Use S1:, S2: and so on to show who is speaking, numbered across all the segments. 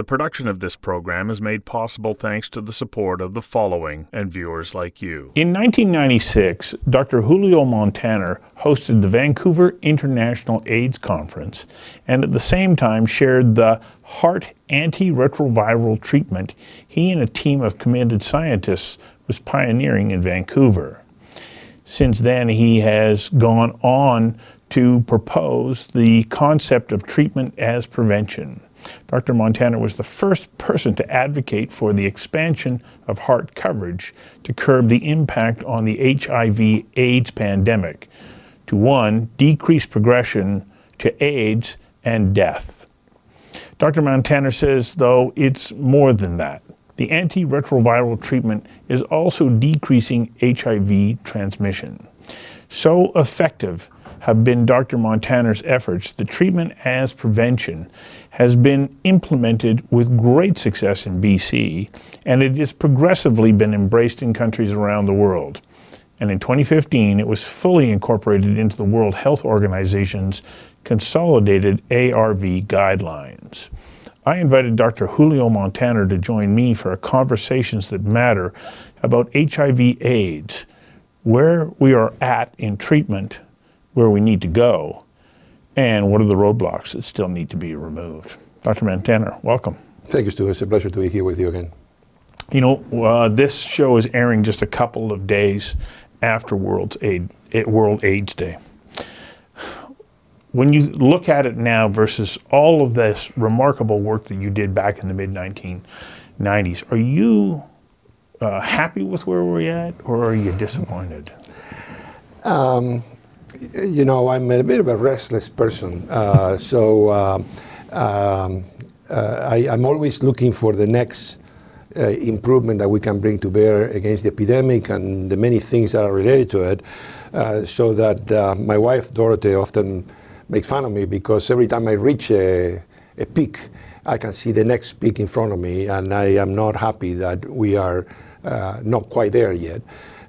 S1: The production of this program is made possible thanks to the support of the following and viewers like you. In 1996, Dr. Julio Montaner hosted the Vancouver International AIDS Conference and at the same time shared the HAART antiretroviral treatment he and a team of committed scientists was pioneering in Vancouver. Since then, he has gone on to propose the concept of treatment as prevention. Dr. Montaner was the first person to advocate for the expansion of HAART coverage to curb the impact on the HIV AIDS pandemic to one, decrease progression to AIDS and death. Dr. Montaner says, though, it's more than that. The antiretroviral treatment is also decreasing HIV transmission. So effective have been Dr. Montaner's efforts, the treatment as prevention has been implemented with great success in BC, and it has progressively been embraced in countries around the world. And in 2015, it was fully incorporated into the World Health Organization's consolidated ARV guidelines. I invited Dr. Julio Montaner to join me for conversations that matter about HIV AIDS, where we are at in treatment where we need to go and what are the roadblocks that still need to be removed. Dr. Montaner, welcome.
S2: Thank you, Stu. It's a pleasure to be here with you again.
S1: You know, uh, this show is airing just a couple of days after World's AIDS, World AIDS Day. When you look at it now versus all of this remarkable work that you did back in the mid 1990s, are you uh, happy with where we're at or are you disappointed?
S2: Um, you know, I'm a bit of a restless person. Uh, so um, um, uh, I, am always looking for the next uh, improvement that we can bring to bear against the epidemic and the many things that are related to it. Uh, so that uh, my wife, Dorothy, often makes fun of me because every time I reach a, a peak, I can see the next peak in front of me, and I am not happy that we are uh, not quite there yet.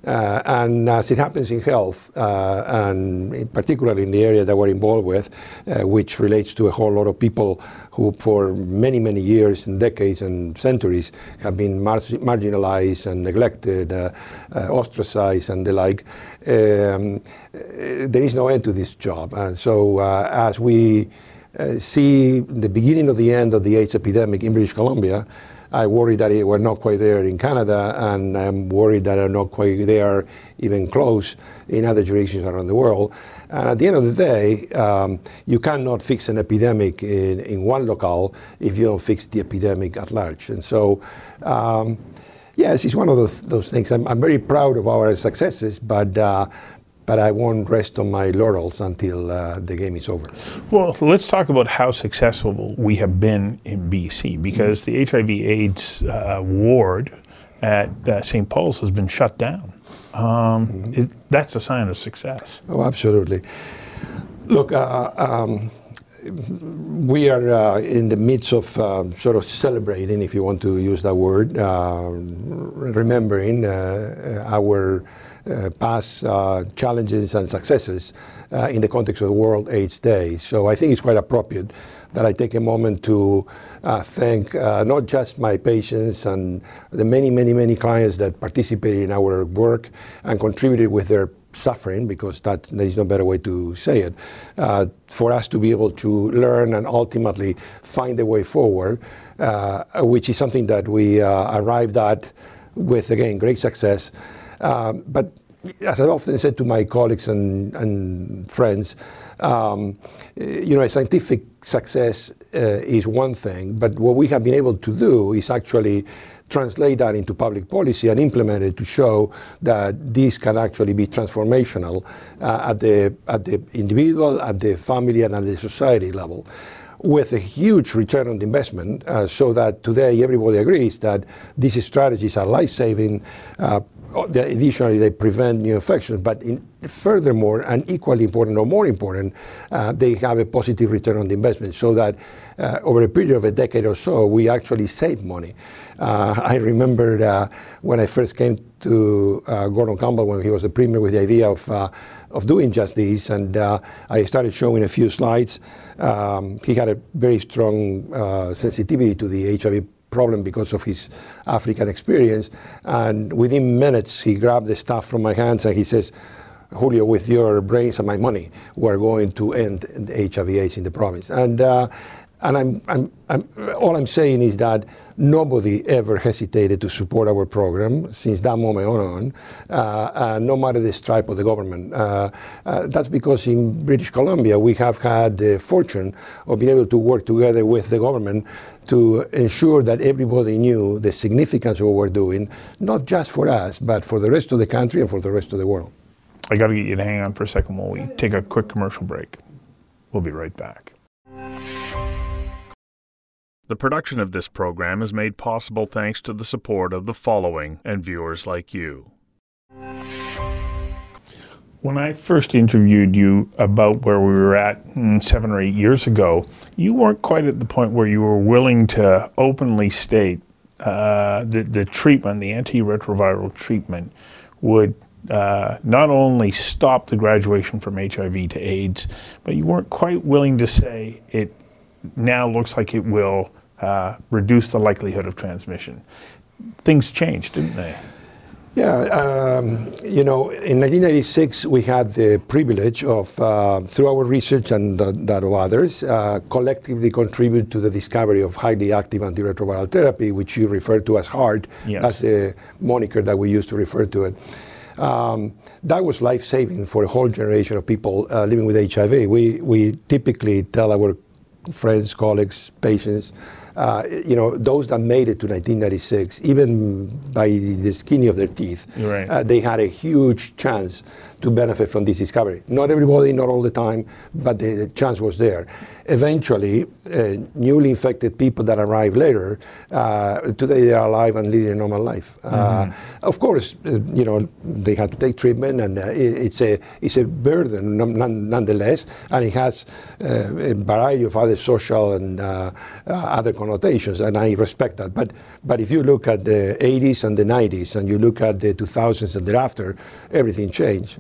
S2: Uh, and as it happens in health, uh, and in particularly in the area that we're involved with, uh, which relates to a whole lot of people who for many, many years and decades and centuries have been mar- marginalized and neglected, uh, uh, ostracized and the like, um, there is no end to this job. And so uh, as we see the beginning of the end of the AIDS epidemic in British Columbia, I worry that we're not quite there in Canada, and I'm worried that we're not quite there, even close, in other jurisdictions around the world. And at the end of the day, um, you cannot fix an epidemic in, in one locale if you don't fix the epidemic at large. And so, um, yes, it's one of those, those things. I'm, I'm, very proud of our successes, but uh, but I won't rest on my laurels until uh, the game is over.
S1: Well, let's talk about how successful we have been in BC because mm-hmm. the HIV/AIDS uh, ward at uh, St. Paul's has been shut down. Um, mm-hmm. it, that's a sign of success.
S2: Oh, absolutely. Look, uh, um, we are uh, in the midst of uh, sort of celebrating, if you want to use that word, uh, remembering uh, our past uh, challenges and successes uh, in the context of World AIDS Day. So I think it's quite appropriate that I take a moment to uh, thank uh, not just my patients and the many, many, many clients that participated in our work and contributed with their suffering, because that there is no better way to say it, uh, for us to be able to learn and ultimately find a way forward, which is something that we arrived at with, again, great success. Um, but as I often said to my colleagues and, and friends, um, you know, a scientific success uh, is one thing, but what we have been able to do is actually translate that into public policy and implement it to show that this can actually be transformational uh, at, the, at the individual, at the family, and at the society level with a huge return on investment, uh, so that today everybody agrees that these strategies are life-saving, uh, additionally, they prevent new infections, but in, furthermore, and equally important or more important, uh, they have a positive return on the investment so that uh, over a period of a decade or so, we actually save money. Uh, I remember uh, when I first came to uh, Gordon Campbell when he was the premier with the idea of uh, of doing just this. And I started showing a few slides. Um, he had a very strong sensitivity to the HIV problem because of his African experience. And within minutes, he grabbed the stuff from my hands and he says, Julio, with your brains and my money, we're going to end HIV/AIDS in the province. And uh, and I'm, I'm, I'm, all I'm saying is that nobody ever hesitated to support our program since that moment on, uh, uh, no matter the stripe of the government. Uh, uh, that's because in British Columbia we have had the fortune of being able to work together with the government to ensure that everybody knew the significance of what we're doing, not just for us, but for the rest of the country and for the rest of the world.
S1: I got to get you to hang on for a second while we take a quick commercial break. We'll be right back. The production of this program is made possible thanks to the support of the following and viewers like you. When I first interviewed you about where we were at mm, seven or eight years ago, you weren't quite at the point where you were willing to openly state uh, that the treatment, the antiretroviral treatment, would uh, not only stop the graduation from HIV to AIDS, but you weren't quite willing to say it now looks like it will uh, reduce the likelihood of transmission. Things changed, didn't they?
S2: Yeah, um, you know, in 1996 we had the privilege of, uh, through our research and that of others, uh, collectively contribute to the discovery of highly active antiretroviral therapy, which you refer to as HAART. Yes. That's the moniker that we use to refer to it. Um, that was life saving for a whole generation of people uh, living with HIV. We, we typically tell our friends, colleagues, patients, uh, you know, those that made it to 1996, even by the skin of their teeth, right. uh, they had a huge chance to benefit from this discovery. Not everybody, not all the time, but the, the chance was there. Eventually, uh, newly infected people that arrive later, uh, today they are alive and leading a normal life. Uh, mm-hmm. Of course, uh, you know, they have to take treatment, and it, it's a it's a burden nonetheless, and it has a variety of other social and other connotations, and I respect that. But but if you look at the 80s and the 90s, and you look at the 2000s and thereafter, everything changed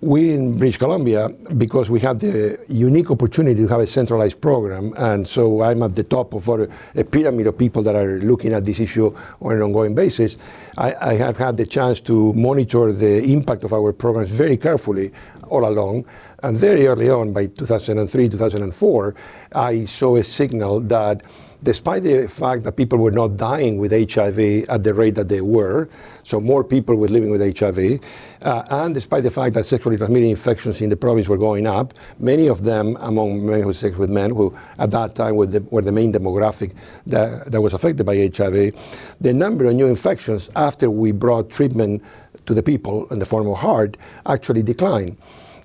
S2: we in British Columbia, because we have the unique opportunity to have a centralized program, and so I'm at the top of a, a pyramid of people that are looking at this issue on an ongoing basis. I, I, have had the chance to monitor the impact of our programs very carefully all along, and very early on, by 2003, 2004, I saw a signal that despite the fact that people were not dying with HIV at the rate that they were, so more people were living with HIV, uh, and despite the fact that sexually transmitted infections in the province were going up, many of them among men who sex with men, who at that time were the, were the main demographic that, that was affected by HIV, the number of new infections after we brought treatment to the people in the form of HAART actually declined.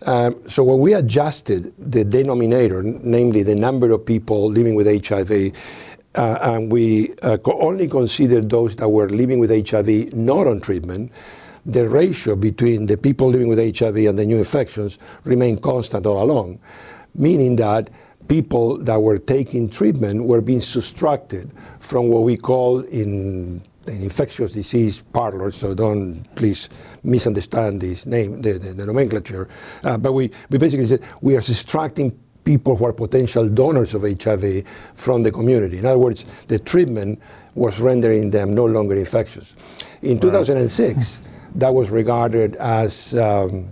S2: Um, so when we adjusted the denominator, namely the number of people living with HIV, uh, and we uh, only considered those that were living with HIV not on treatment, the ratio between the people living with HIV and the new infections remained constant all along, meaning that people that were taking treatment were being subtracted from what we call in an infectious disease parlor, so don't please misunderstand this name, the, the, the nomenclature. Uh, but we, we basically said we are subtracting people who are potential donors of HIV from the community. In other words, the treatment was rendering them no longer infectious. In 2006, that was regarded as um,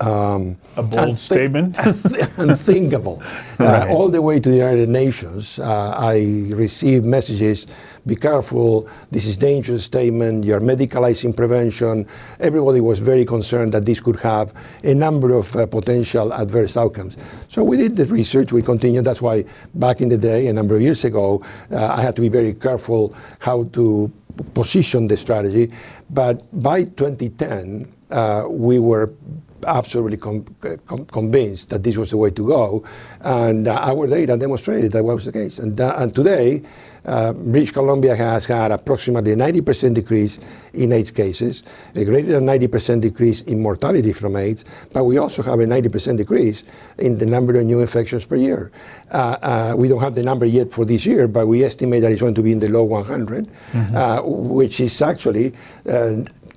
S1: um, a bold unth- statement?
S2: unthinkable. Uh, right. uh, all the way to the United Nations, uh, I received messages be careful, this is dangerous statement, you're medicalizing prevention. Everybody was very concerned that this could have a number of uh, potential adverse outcomes. So we did the research, we continued. That's why back in the day, a number of years ago, uh, I had to be very careful how to position the strategy. But by 2010, uh, we were absolutely com- com- convinced that this was the way to go. And uh, our data demonstrated that was the case. And, uh, and today, uh, British Columbia has had approximately a 90% decrease in AIDS cases, a greater than 90% decrease in mortality from AIDS, but we also have a 90% decrease in the number of new infections per year. Uh, uh, we don't have the number yet for this year, but we estimate that it's going to be in the low 100, mm-hmm. Uh, which is actually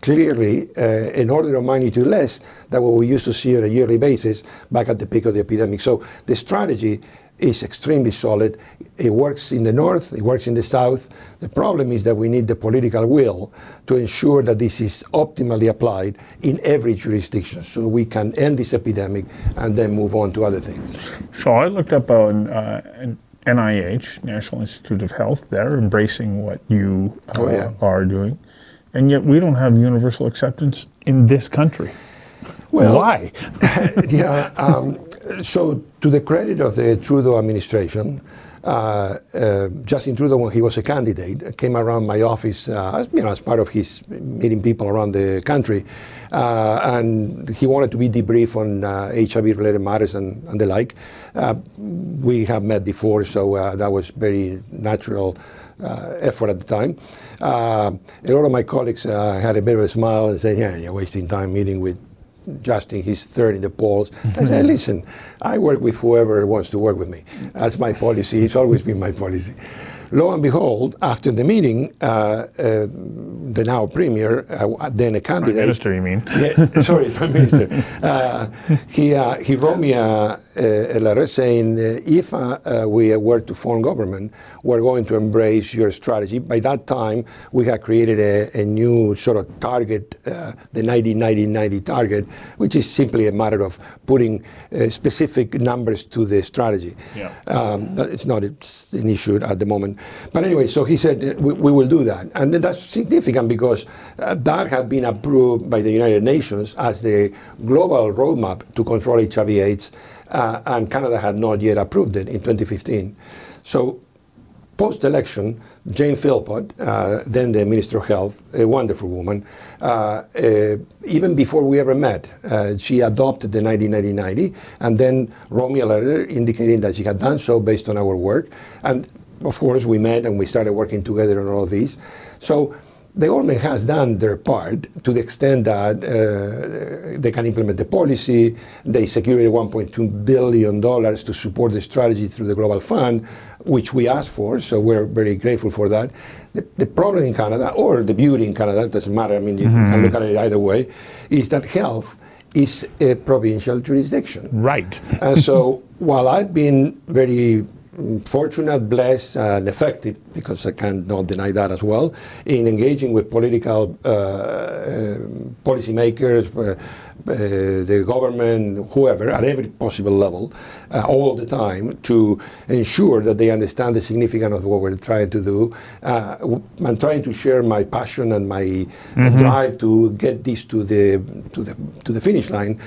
S2: clearly uh, an order of magnitude less than what we used to see on a yearly basis back at the peak of the epidemic. So the strategy is extremely solid. It works in the north, it works in the south. The problem is that we need the political will to ensure that this is optimally applied in every jurisdiction so we can end this epidemic and then move on to other things.
S1: So I looked up on uh, NIH, National Institute of Health, they're embracing what you uh, oh, are doing. And yet we don't have universal acceptance in this country. Well, why?
S2: yeah, um, so to the credit of the Trudeau administration, uh, uh, Justin Trudeau, when he was a candidate, came around my office, uh, you know, as part of his meeting people around the country, Uh, and he wanted to be debriefed on HIV-related uh, matters and, and, the like. Uh, we have met before, so uh, that was very natural uh, effort at the time. a lot of my colleagues had a bit of a smile and said, "Yeah, you're wasting time meeting with Justin, he's third in the polls. I said, mm-hmm. listen, I work with whoever wants to work with me. That's my policy. It's always been my policy. Lo and behold, after the meeting, uh, uh, the now premier, uh, then a candidate. Prime
S1: Minister, you mean?
S2: Yeah, sorry, Prime Minister. Uh, he, uh, he wrote me a, a letter saying uh, if we were to form government, we're going to embrace your strategy. By that time, we had created a, a new sort of target, the 90-90-90 target, which is simply a matter of putting specific numbers to the strategy. Yeah. Um, it's not it's an issue at the moment. But anyway, so he said, we, will do that. And that's significant because uh, that had been approved by the United Nations as the global roadmap to control HIV AIDS, uh, and Canada had not yet approved it in 2015. So post election, Jane Philpott, uh, then the Minister of Health, a wonderful woman, uh, uh, even before we ever met, uh, she adopted the 90-90-90 and then wrote me a letter indicating that she had done so based on our work. And of course, we met and we started working together on all of these. So the government has done their part to the extent that uh, they can implement the policy. They secured $1.2 billion to support the strategy through the Global Fund, which we asked for, so we're very grateful for that. The, the problem in Canada, or the beauty in Canada, it doesn't matter, I mean, you mm-hmm. can look at it either way, is that health is a provincial jurisdiction.
S1: Right.
S2: and so while I've been very fortunate, blessed, and effective, because I cannot deny that as well, in engaging with political uh, uh, policymakers, uh, uh, the government, whoever, at every possible level, uh, all the time, to ensure that they understand the significance of what we're trying to do. Uh, I'm trying to share my passion and my mm-hmm. drive to get this to the to the to the finish line.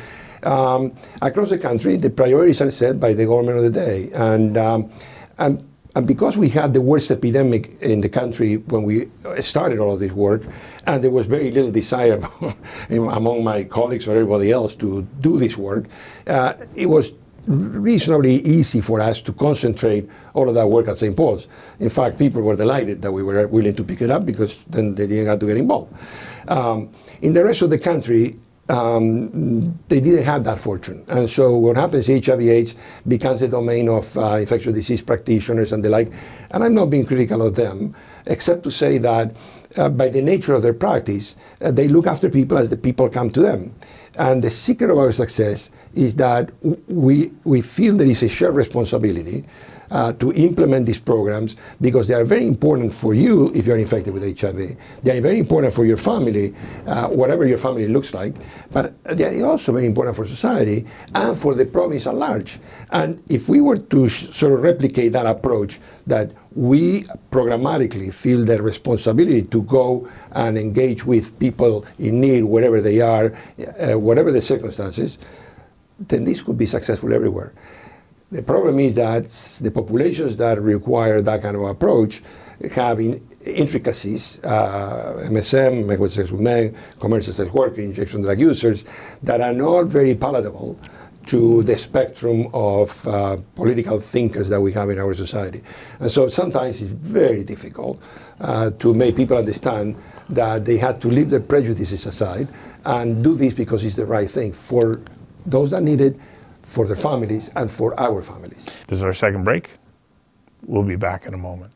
S2: Um, across the country, the priorities are set by the government of the day. And, um, and, and, because we had the worst epidemic in the country when we started all of this work, and there was very little desire among my colleagues or everybody else to do this work, uh, it was reasonably easy for us to concentrate all of that work at St. Paul's. In fact, people were delighted that we were willing to pick it up because then they didn't have to get involved. Um, in the rest of the country, um, they didn't have that fortune. And so what happens, HIV/AIDS becomes the domain of uh, infectious disease practitioners and the like. And I'm not being critical of them, except to say that uh, by the nature of their practice, uh, they look after people as the people come to them. And the secret of our success is that we, we feel there is a shared responsibility uh, to implement these programs because they are very important for you if you're infected with HIV. They are very important for your family, uh, whatever your family looks like, but they are also very important for society and for the province at large. And if we were to sort of replicate that approach, that we programmatically feel the responsibility to go and engage with people in need, wherever they are, uh, whatever the circumstances, then this could be successful everywhere. The problem is that the populations that require that kind of approach have in intricacies, uh, MSM, medical sex with men, commercial sex worker, injection drug users, that are not very palatable to the spectrum of uh, political thinkers that we have in our society. And so sometimes it's very difficult uh, to make people understand that they had to leave their prejudices aside and do this because it's the right thing for those that need it for their families and for our families.
S1: This is our second break. We'll be back in a moment.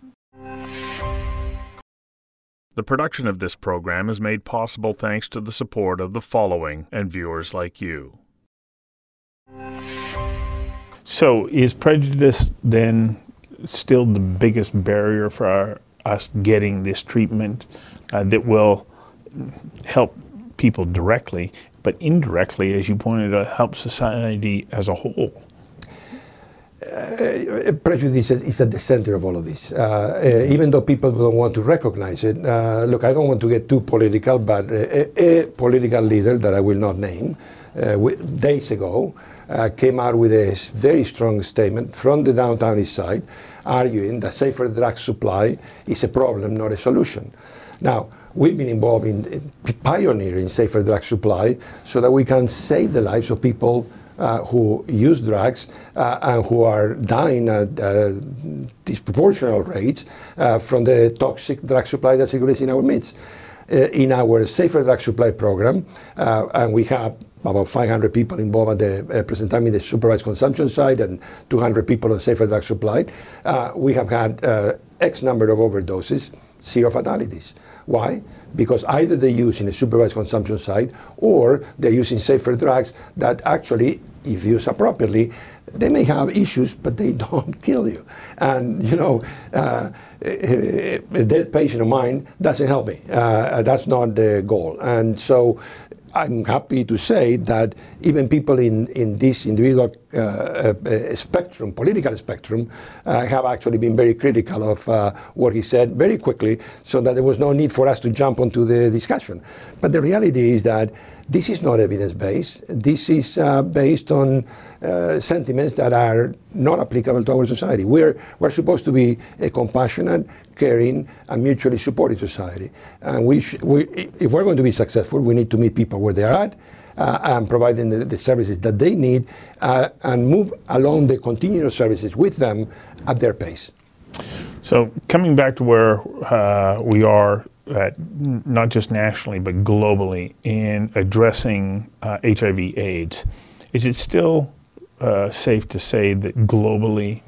S1: The production of this program is made possible thanks to the support of the following and viewers like you. So, is prejudice then still the biggest barrier for our, us getting this treatment uh, that will help people directly, but indirectly, as you pointed out, help society as a whole?
S2: Uh, prejudice is at the center of all of this. Uh, uh, even though people don't want to recognize it, uh, look, I don't want to get too political, but a, a political leader that I will not name uh, days ago uh, came out with a very strong statement from the downtown east side, arguing that safer drug supply is a problem, not a solution. Now, we've been involved in, in pioneering safer drug supply so that we can save the lives of people uh, who use drugs uh, and who are dying at uh, disproportional rates uh, from the toxic drug supply that circulates in our midst. Uh, in our safer drug supply program, uh, and we have about 500 people involved at the uh, present time in the supervised consumption side and 200 people on safer drug supply. Uh, we have had uh, X number of overdoses, zero fatalities. Why? Because either they use in a supervised consumption site or they're using safer drugs that actually, if used appropriately, they may have issues, but they don't kill you. And, you know, uh, a dead patient of mine doesn't help me. Uh, that's not the goal. And so I'm happy to say that even people in, in this individual uh, uh, spectrum, political spectrum, uh, have actually been very critical of uh, what he said very quickly, so that there was no need for us to jump onto the discussion. But the reality is that this is not evidence based. This is uh, based on uh, sentiments that are not applicable to our society. We're, we're supposed to be a compassionate, caring, and mutually supportive society. And we, sh- we if we're going to be successful, we need to meet people where they are at. Uh, and providing the, the, services that they need uh, and move along the continuous services with them at their pace.
S1: So, coming back to where uh, we are at, not just nationally but globally in addressing HIV/AIDS, uh, is it still uh, safe to say that globally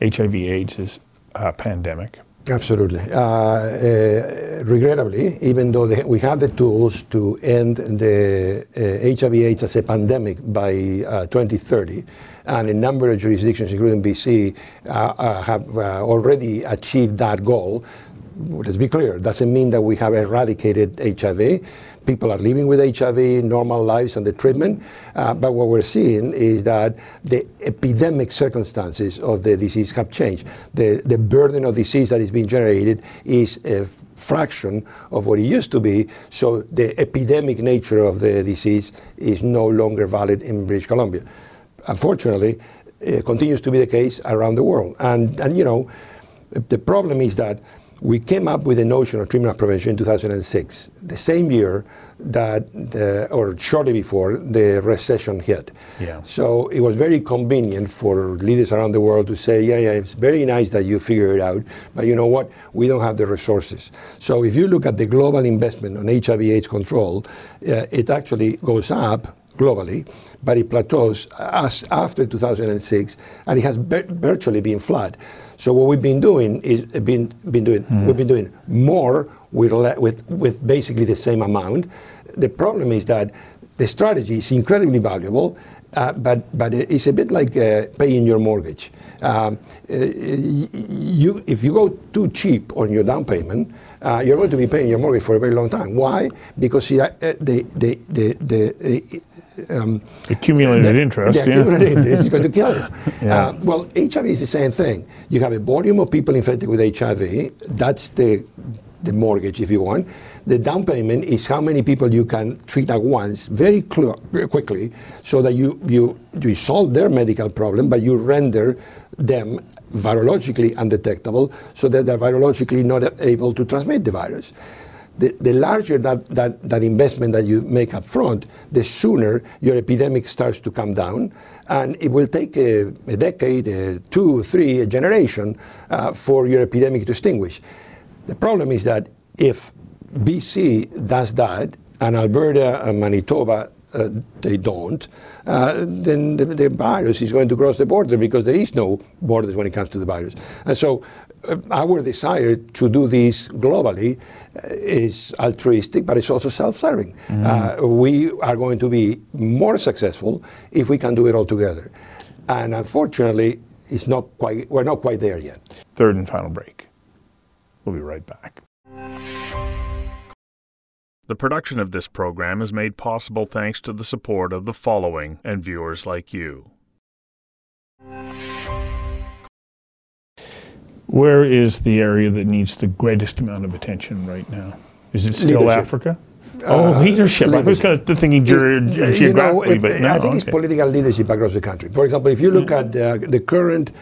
S1: HIV/AIDS is a pandemic?
S2: Absolutely. Uh, uh, regrettably, even though the, we have the tools to end the uh, HIV/AIDS as a pandemic by uh, 2030, and a number of jurisdictions, including BC, uh, uh, have already achieved that goal. Let's be clear, doesn't mean that we have eradicated HIV people are living with HIV, normal lives and the treatment. Uh, but what we're seeing is that the epidemic circumstances of the disease have changed. The, the burden of disease that is being generated is a fraction of what it used to be. So the epidemic nature of the disease is no longer valid in British Columbia. Unfortunately, it continues to be the case around the world. And, and you know, the problem is that we came up with the notion of treatment prevention in 2006, the same year that, the, or shortly before, the recession hit. Yeah. So it was very convenient for leaders around the world to say, yeah, yeah, it's very nice that you figure it out, but you know what? We don't have the resources. So if you look at the global investment on HIV/AIDS control, uh, it actually goes up globally, but it plateaus as after 2006, and it has virtually been flat. So what we've been doing is been been doing mm. we've been doing more with with with basically the same amount. The problem is that the strategy is incredibly valuable, uh, but but it's a bit like uh, paying your mortgage. Um, uh, you if you go too cheap on your down payment, uh, you're going to be paying your mortgage for a very long time. Why? Because uh, the the the, the
S1: um, accumulated the, interest.
S2: The accumulated yeah. interest is going to kill you. yeah. uh, well, HIV is the same thing. You have a volume of people infected with HIV. That's the the mortgage, if you want. The down payment is how many people you can treat at once, very cl- quickly, so that you, you you solve their medical problem, but you render them virologically undetectable, so that they're virologically not able to transmit the virus the, the larger that, that, that investment that you make up front, the sooner your epidemic starts to come down. And it will take a, a decade, a two, three, a generation uh, for your epidemic to extinguish. The problem is that if BC does that, and Alberta and Manitoba uh, they don't, uh, then the, the, virus is going to cross the border because there is no borders when it comes to the virus. And so our desire to do this globally uh, is altruistic, but it's also self-serving. Mm. we are going to be more successful if we can do it all together. And unfortunately, it's not quite, we're not quite there yet.
S1: Third and final break. We'll be right back. The production of this program is made possible thanks to the support of the following and viewers like you. Where is the area that needs the greatest amount of attention right now? Is it still leadership. Africa? Oh, uh, leadership. leadership. I was kind of thinking ge- geographically, you know, it, but no,
S2: I think
S1: okay.
S2: it's political leadership across the country. For example, if you look at uh, the current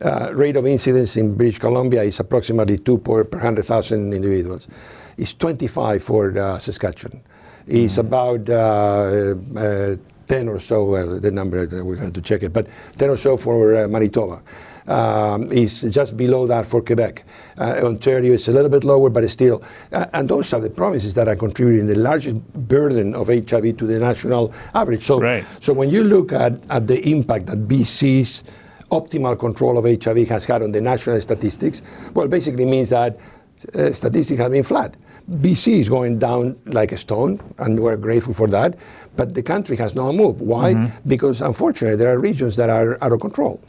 S2: uh, rate of incidence in British Columbia is approximately two per, per 100,000 individuals It's 25 for uh, Saskatchewan. It's mm about uh, uh, 10 or so, well, the number, that we had to check it, but 10 or so for uh, Manitoba. Um, is just below that for Quebec. Uh, Ontario is a little bit lower, but still. Uh, and those are the provinces that are contributing the largest burden of HIV to the national average. So, right. so when you look at, at the impact that BC's optimal control of HIV has had on the national statistics, well, basically means that uh, statistics have been flat. BC is going down like a stone, and we're grateful for that. But the country has not moved. Why? Mm-hmm. Because unfortunately, there are regions that are out of control.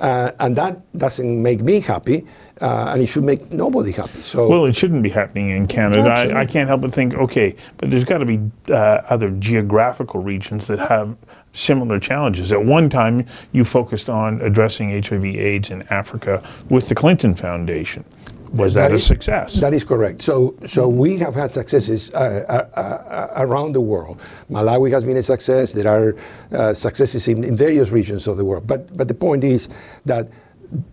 S2: Uh, and that doesn't make me happy, uh, and it should make nobody happy. So
S1: well, it shouldn't be happening in Canada. I, I, can't help but think, okay, but there's got to be uh, other geographical regions that have similar challenges. At one time, you focused on addressing HIV/AIDS in Africa with the Clinton Foundation was that, that is, a success?
S2: That is correct. So, so we have had successes uh, uh, uh, around the world. Malawi has been a success. There are uh, successes in, in, various regions of the world. But, but the point is that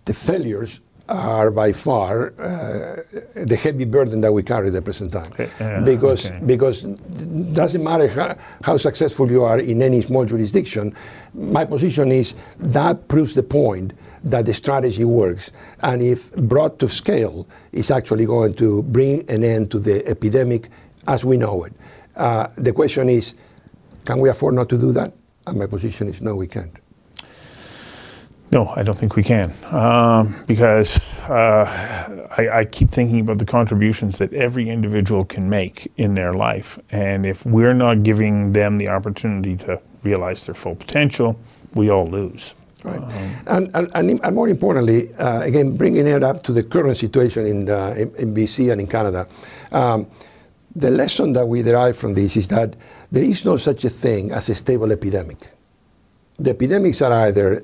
S2: the failures are by far uh, the heavy burden that we carry at the present time. Yeah, because okay. because it doesn't matter how, how, successful you are in any small jurisdiction, my position is that proves the point that the strategy works. And if brought to scale, is actually going to bring an end to the epidemic as we know it. Uh, the question is, can we afford not to do that? And my position is no, we can't.
S1: No, I don't think we can, um, because uh, I, I, keep thinking about the contributions that every individual can make in their life, and if we're not giving them the opportunity to realize their full potential, we all lose.
S2: Right. Um, and, and, and, more importantly, uh, again, bringing it up to the current situation in, uh, in, in, BC and in Canada, um, the lesson that we derive from this is that there is no such a thing as a stable epidemic. The epidemics are either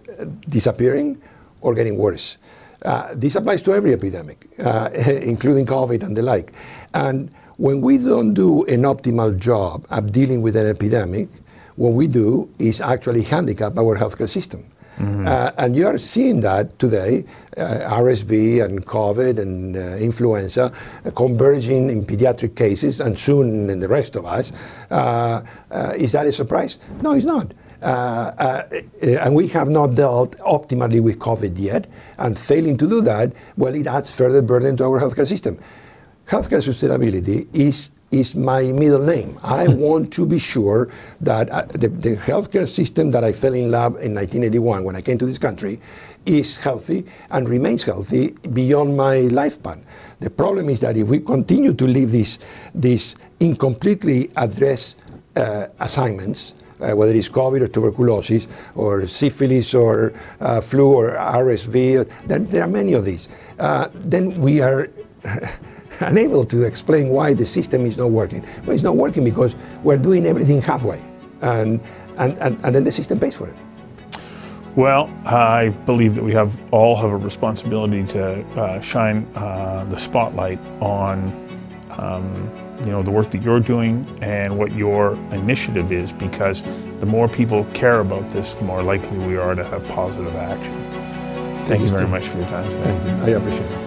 S2: disappearing or getting worse. Uh, this applies to every epidemic, uh, including COVID and the like. And when we don't do an optimal job of dealing with an epidemic, what we do is actually handicap our healthcare system. Mm-hmm. Uh, and you are seeing that today, uh, RSV and COVID and uh, influenza uh, converging in pediatric cases and soon in the rest of us. Uh, uh, is that a surprise? No, it's not. and we have not dealt optimally with COVID yet. And failing to do that, well, it adds further burden to our healthcare system. Healthcare sustainability is is my middle name. I want to be sure that uh, the, the, healthcare system that I fell in love in 1981 when I came to this country is healthy and remains healthy beyond my lifespan. The problem is that if we continue to leave these, these incompletely addressed uh, assignments, uh, whether it's COVID or tuberculosis or syphilis or uh, flu or RSV, there, there, are many of these, uh, then we are unable to explain why the system is not working. Well, it's not working because we're doing everything halfway, and, and, and, and then the system pays for it.
S1: Well, I believe that we have all have a responsibility to uh, shine uh, the spotlight on, um, you know, the work that you're doing and what your initiative is, because the more people care about this, the more likely we are to have positive action. Thank, Thank you very much for your time today.
S2: Thank you. I appreciate it.